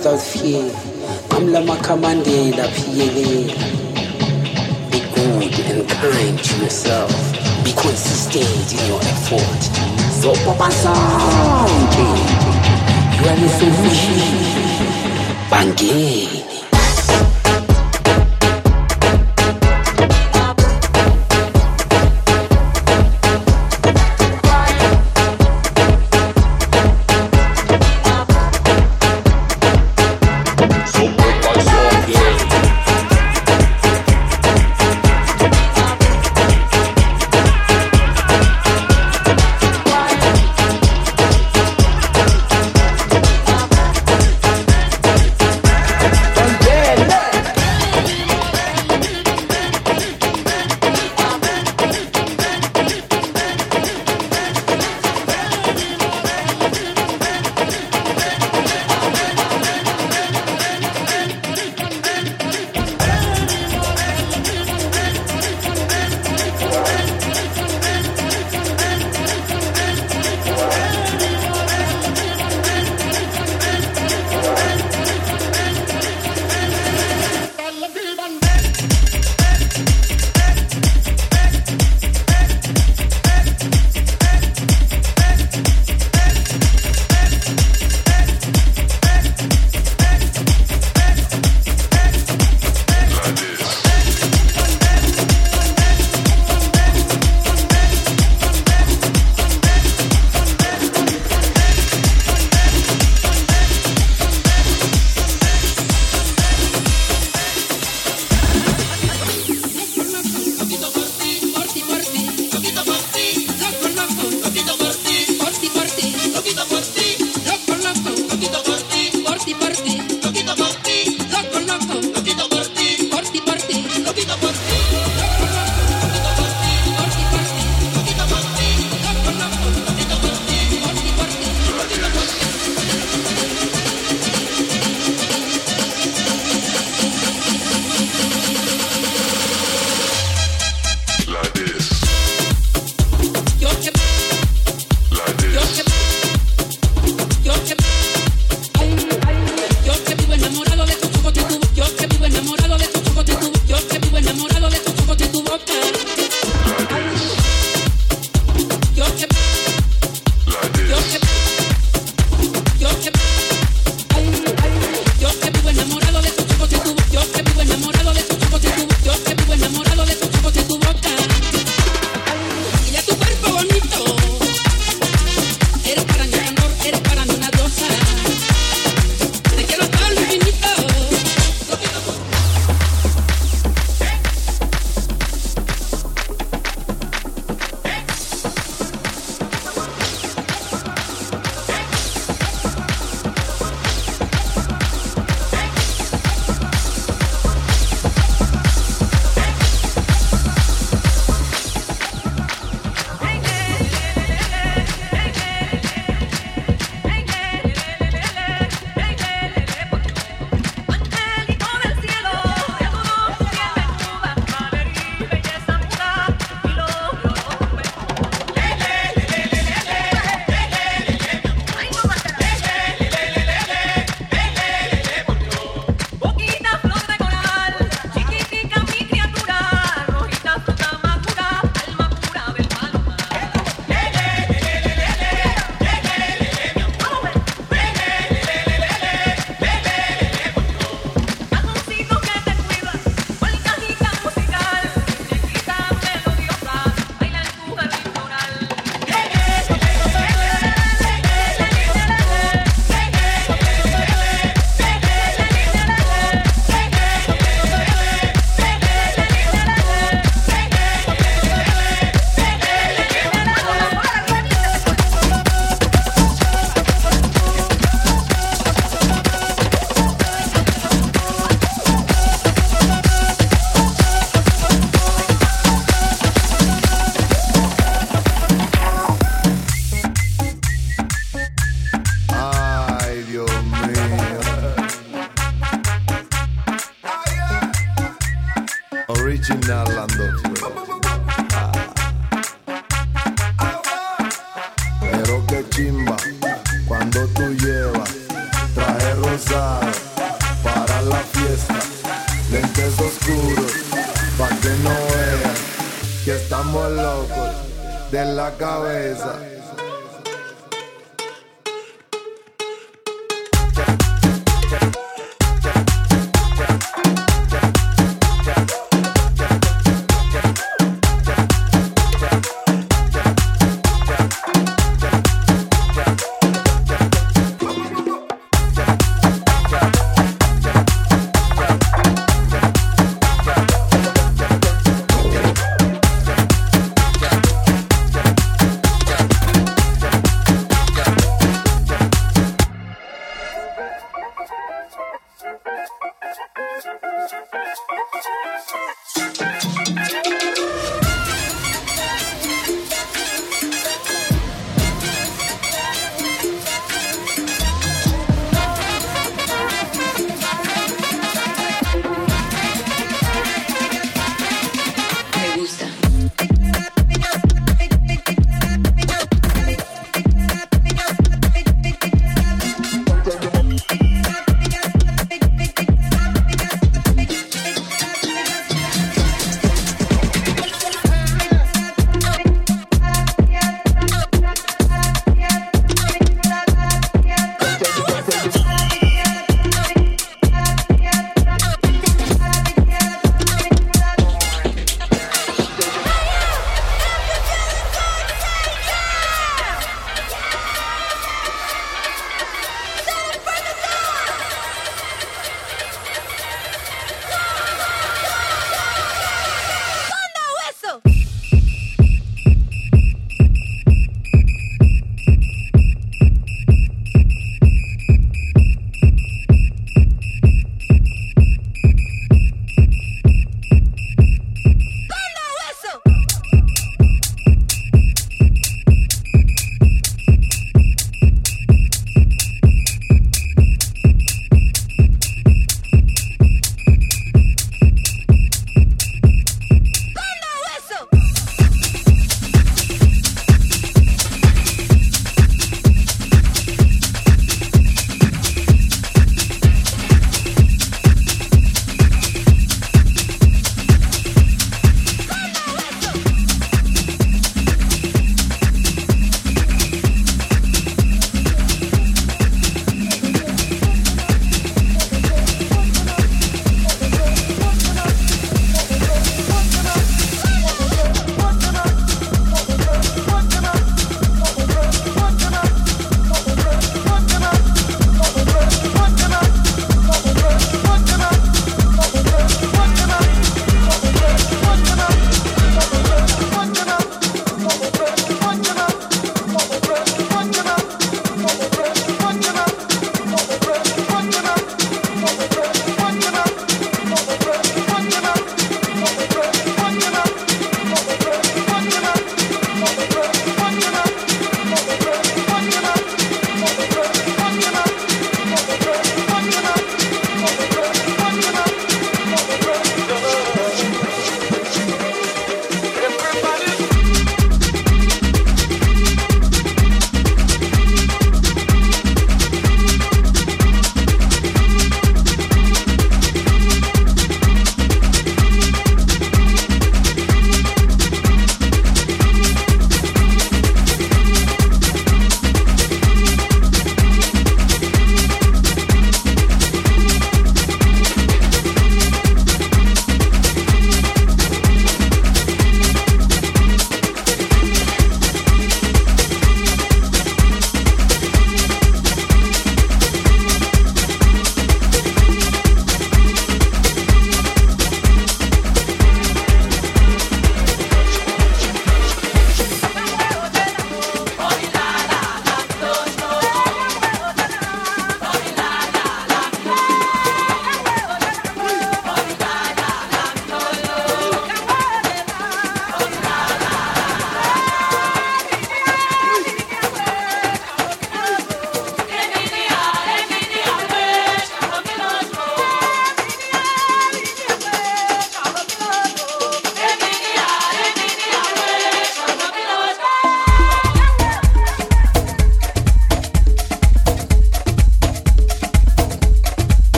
identifier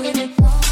with it.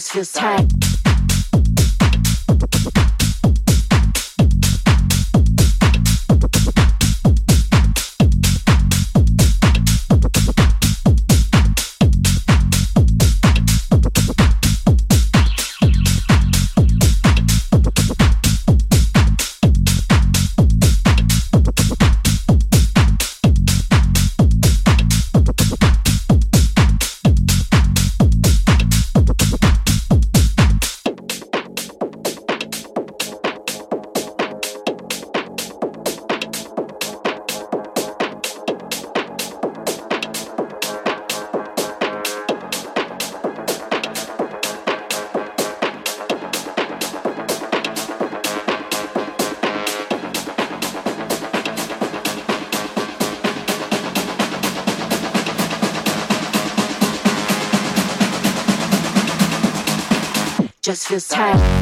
Just feels tight. Feels tight.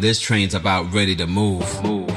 This train's about ready to move. move.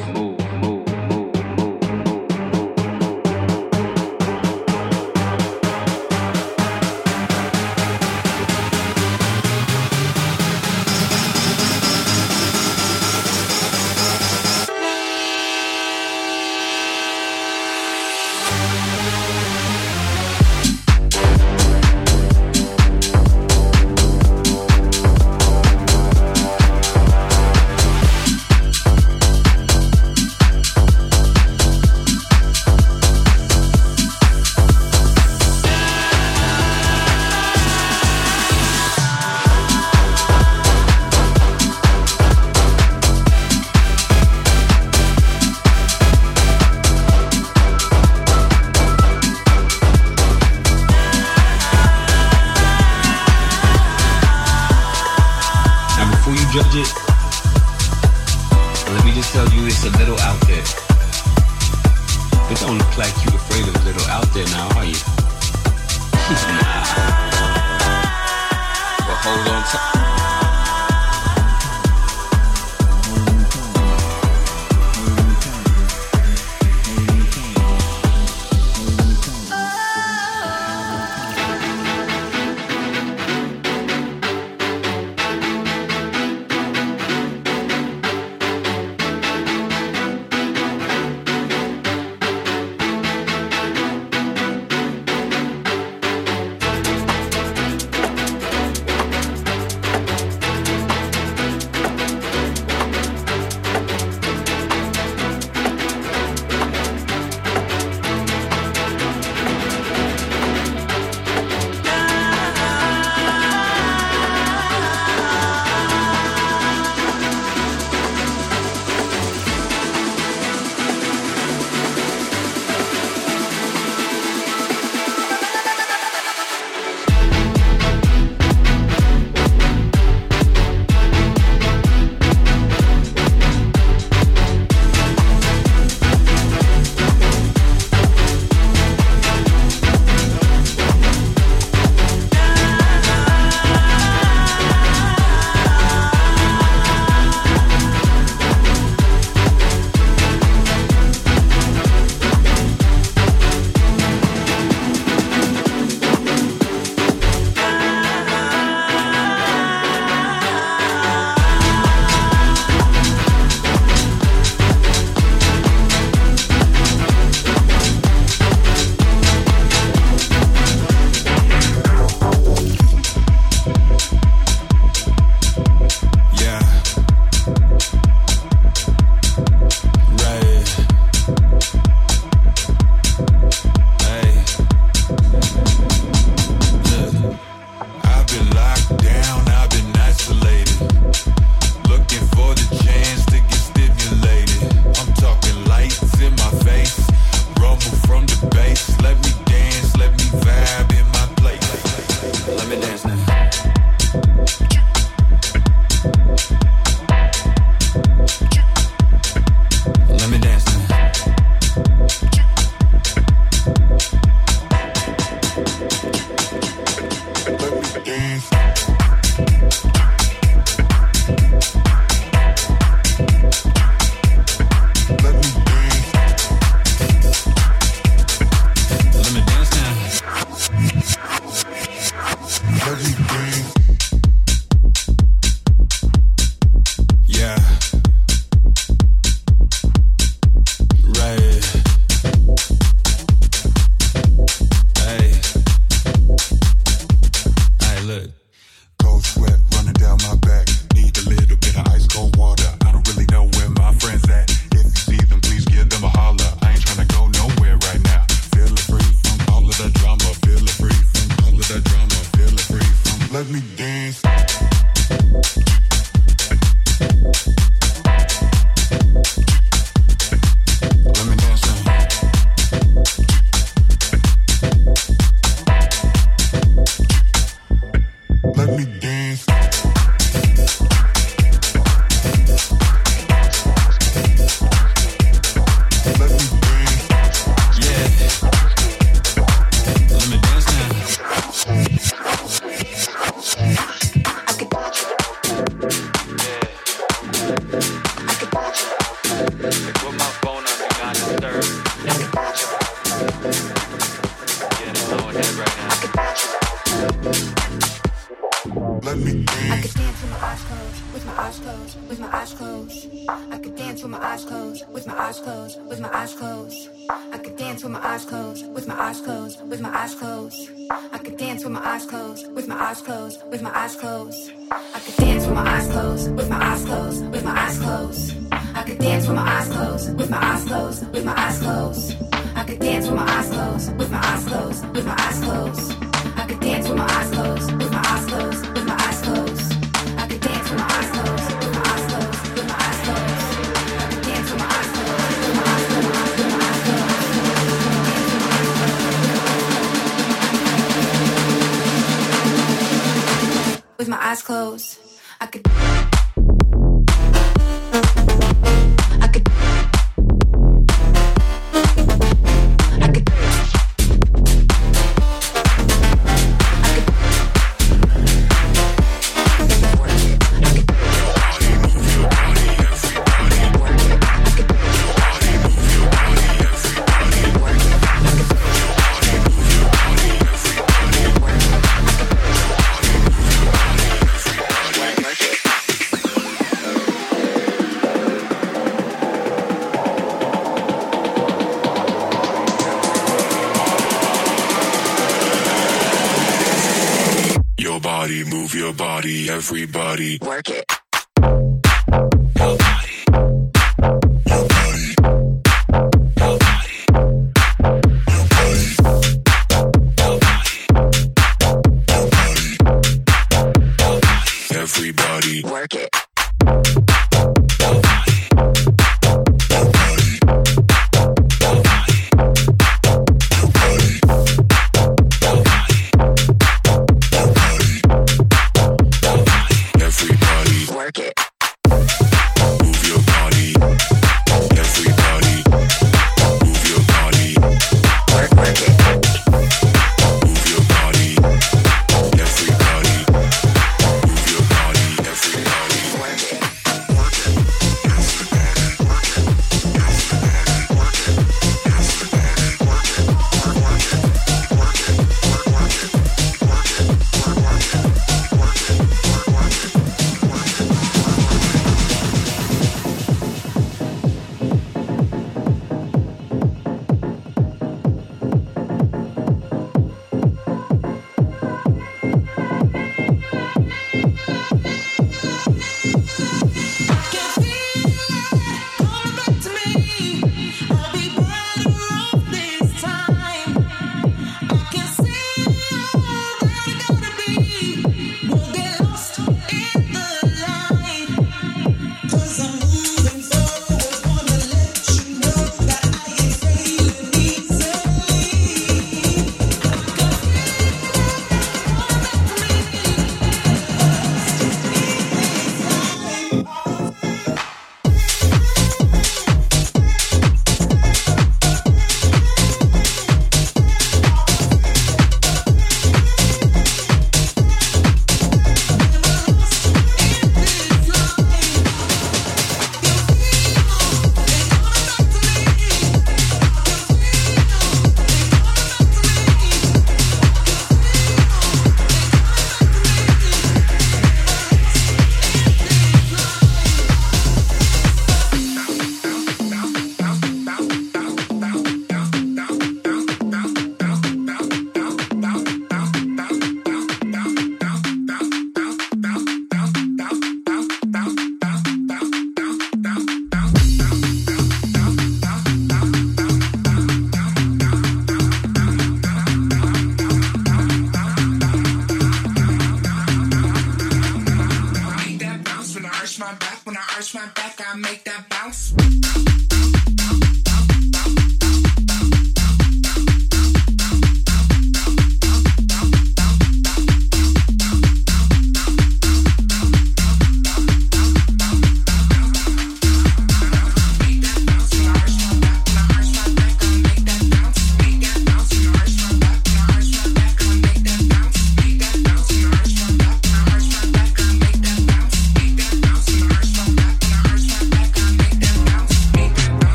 eyes closed. I could dance with my eyes closed, with my eyes closed, with my eyes closed. I could dance with my eyes closed, with my eyes closed, with my eyes closed. I could dance with my eyes closed, with my eyes closed, with my eyes closed. I could dance with my eyes closed, with my eyes closed, with my eyes closed. I could dance with my eyes closed. with my eyes closed. I could. Everybody. Work it.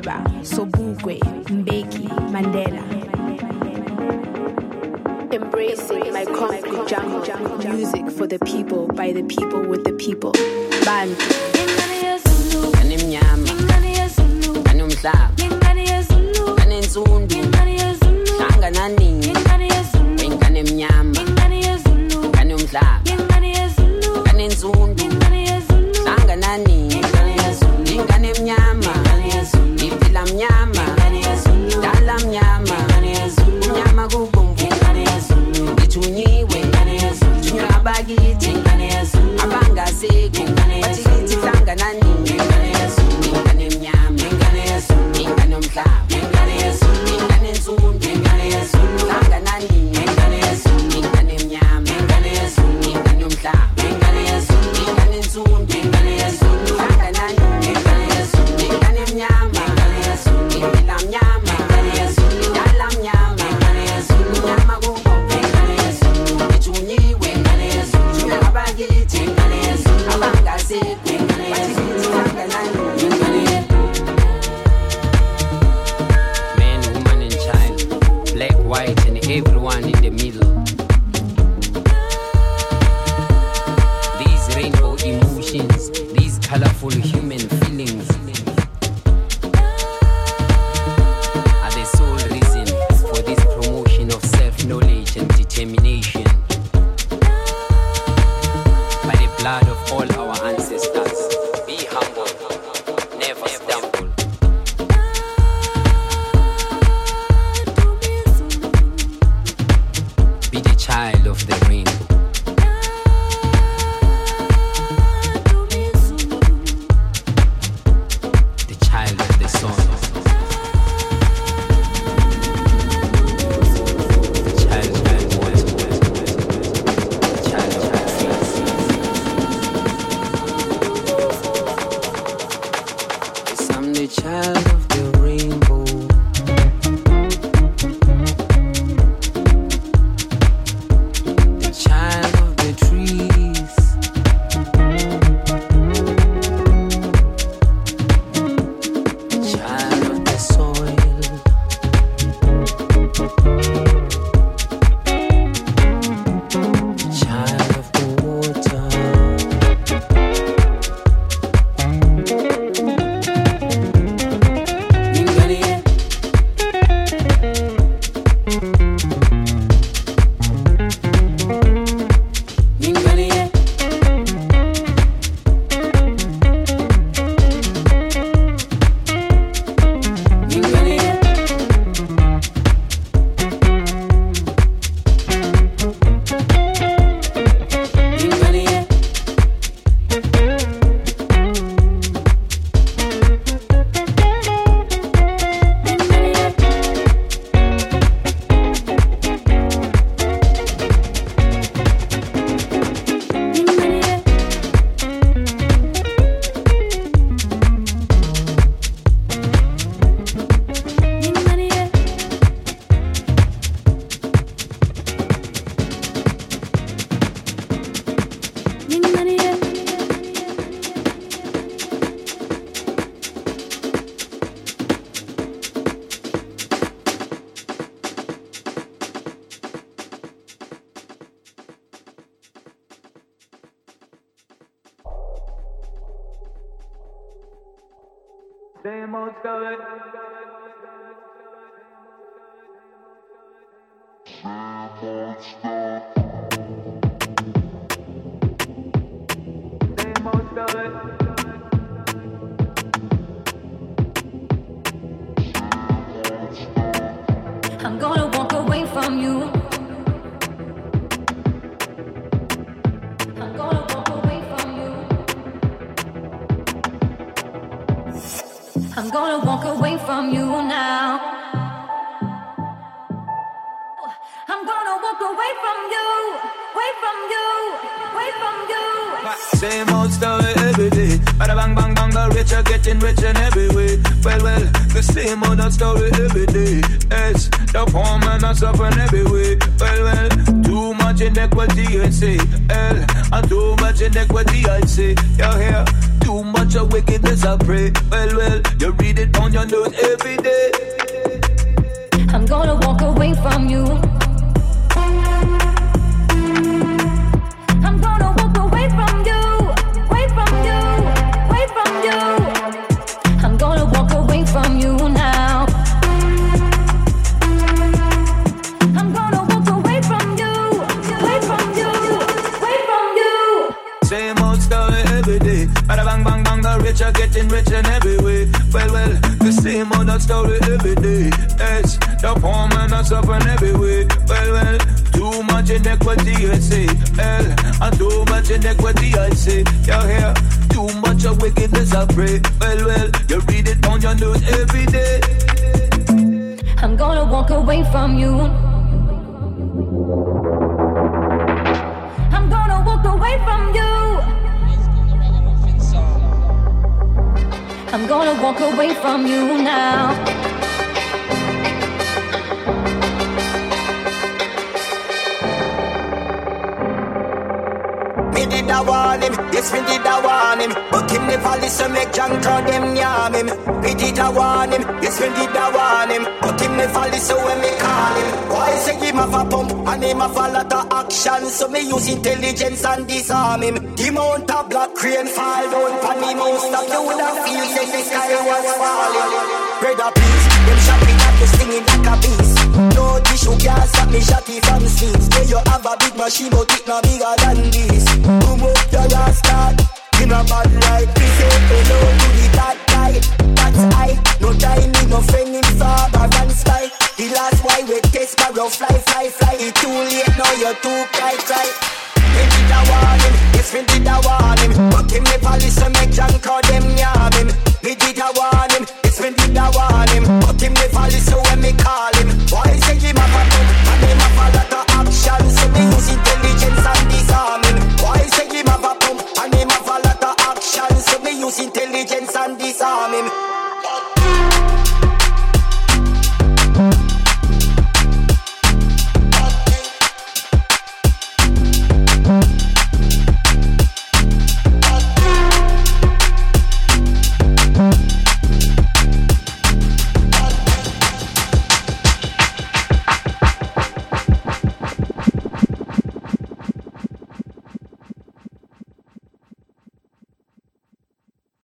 Makeba, are getting rich in every way. Well, well, the same old story every day. Yes, the poor man are suffering every way. Well, well, too much inequity, I say. Hell, and too much inequity, I say. You hear? Too much of wickedness, I pray. Well, well, you read it on your news every day. I'm gonna walk away from you. Poor man are suffering every way. Well, well, too much inequity, I say. Hell, and too much inequity, I say. You hear? Too much of wickedness, I pray. Well, well, you read it on your news every day. I'm gonna walk away from you. I'm gonna walk away from you. I'm gonna walk away from you now. Yes me did a warn him But him never listen, make John crowd them yam him. Me did a warn him, yes me did a warn him But him never listen when me call him. Why say him have a pump and him have a lot of action? So me use intelligence and disarm him. The amount of black crane fall down pan him Most of you would have feel say the sky was falling. Brother please, them shot me at you singing like a beast. No tissue can't stop me shotty from scenes. Say you have a big machine but it no bigger than this. Boom In a bad We say hello to the bad No time me no friend in and The last we fly fly fly. Too late now you're too cry cry Me did a warn him Yes me did a warn